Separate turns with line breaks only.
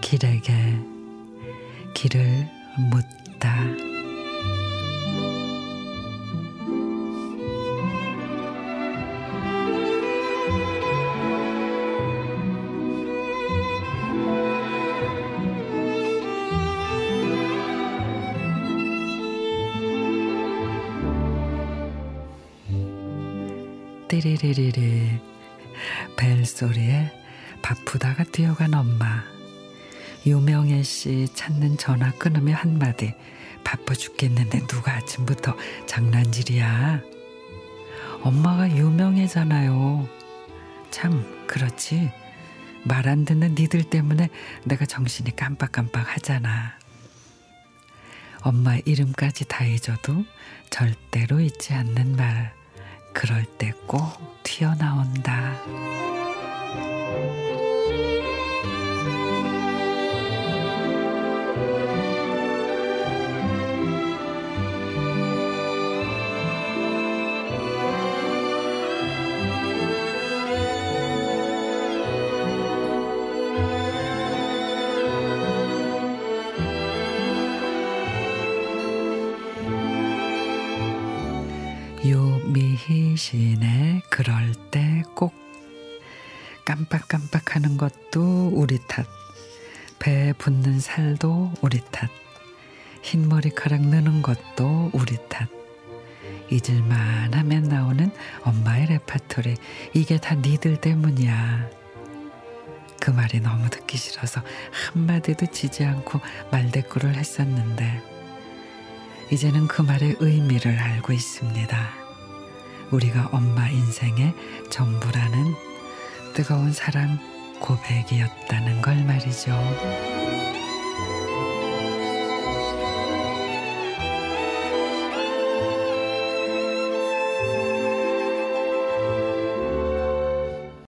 길에게 길을 묻다. 띠리리리리. 벨소리에 바쁘다가 뛰어간 엄마. 유명애 씨 찾는 전화 끊으며 한마디. 바빠 죽겠는데 누가 아침부터 장난질이야? 엄마가 유명해잖아요. 참 그렇지. 말 안 듣는 니들 때문에 내가 정신이 깜빡깜빡 하잖아. 엄마 이름까지 다 잊어도 절대로 잊지 않는 말 그럴 때 꼭 튀어나온다. 유미희 시인의 그럴 때 꼭 깜빡깜빡하는 것도 우리 탓, 배에 붙는 살도 우리 탓, 흰 머리카락 느는 것도 우리 탓. 잊을만 하면 나오는 엄마의 레파토리 이게 다 니들 때문이야. 그 말이 너무 듣기 싫어서 한마디도 지지 않고 말대꾸를 했었는데 이제는 그 말의 의미를 알고 있습니다. 우리가 엄마 인생의 전부라는 뜨거운 사랑 고백이었다는 걸 말이죠.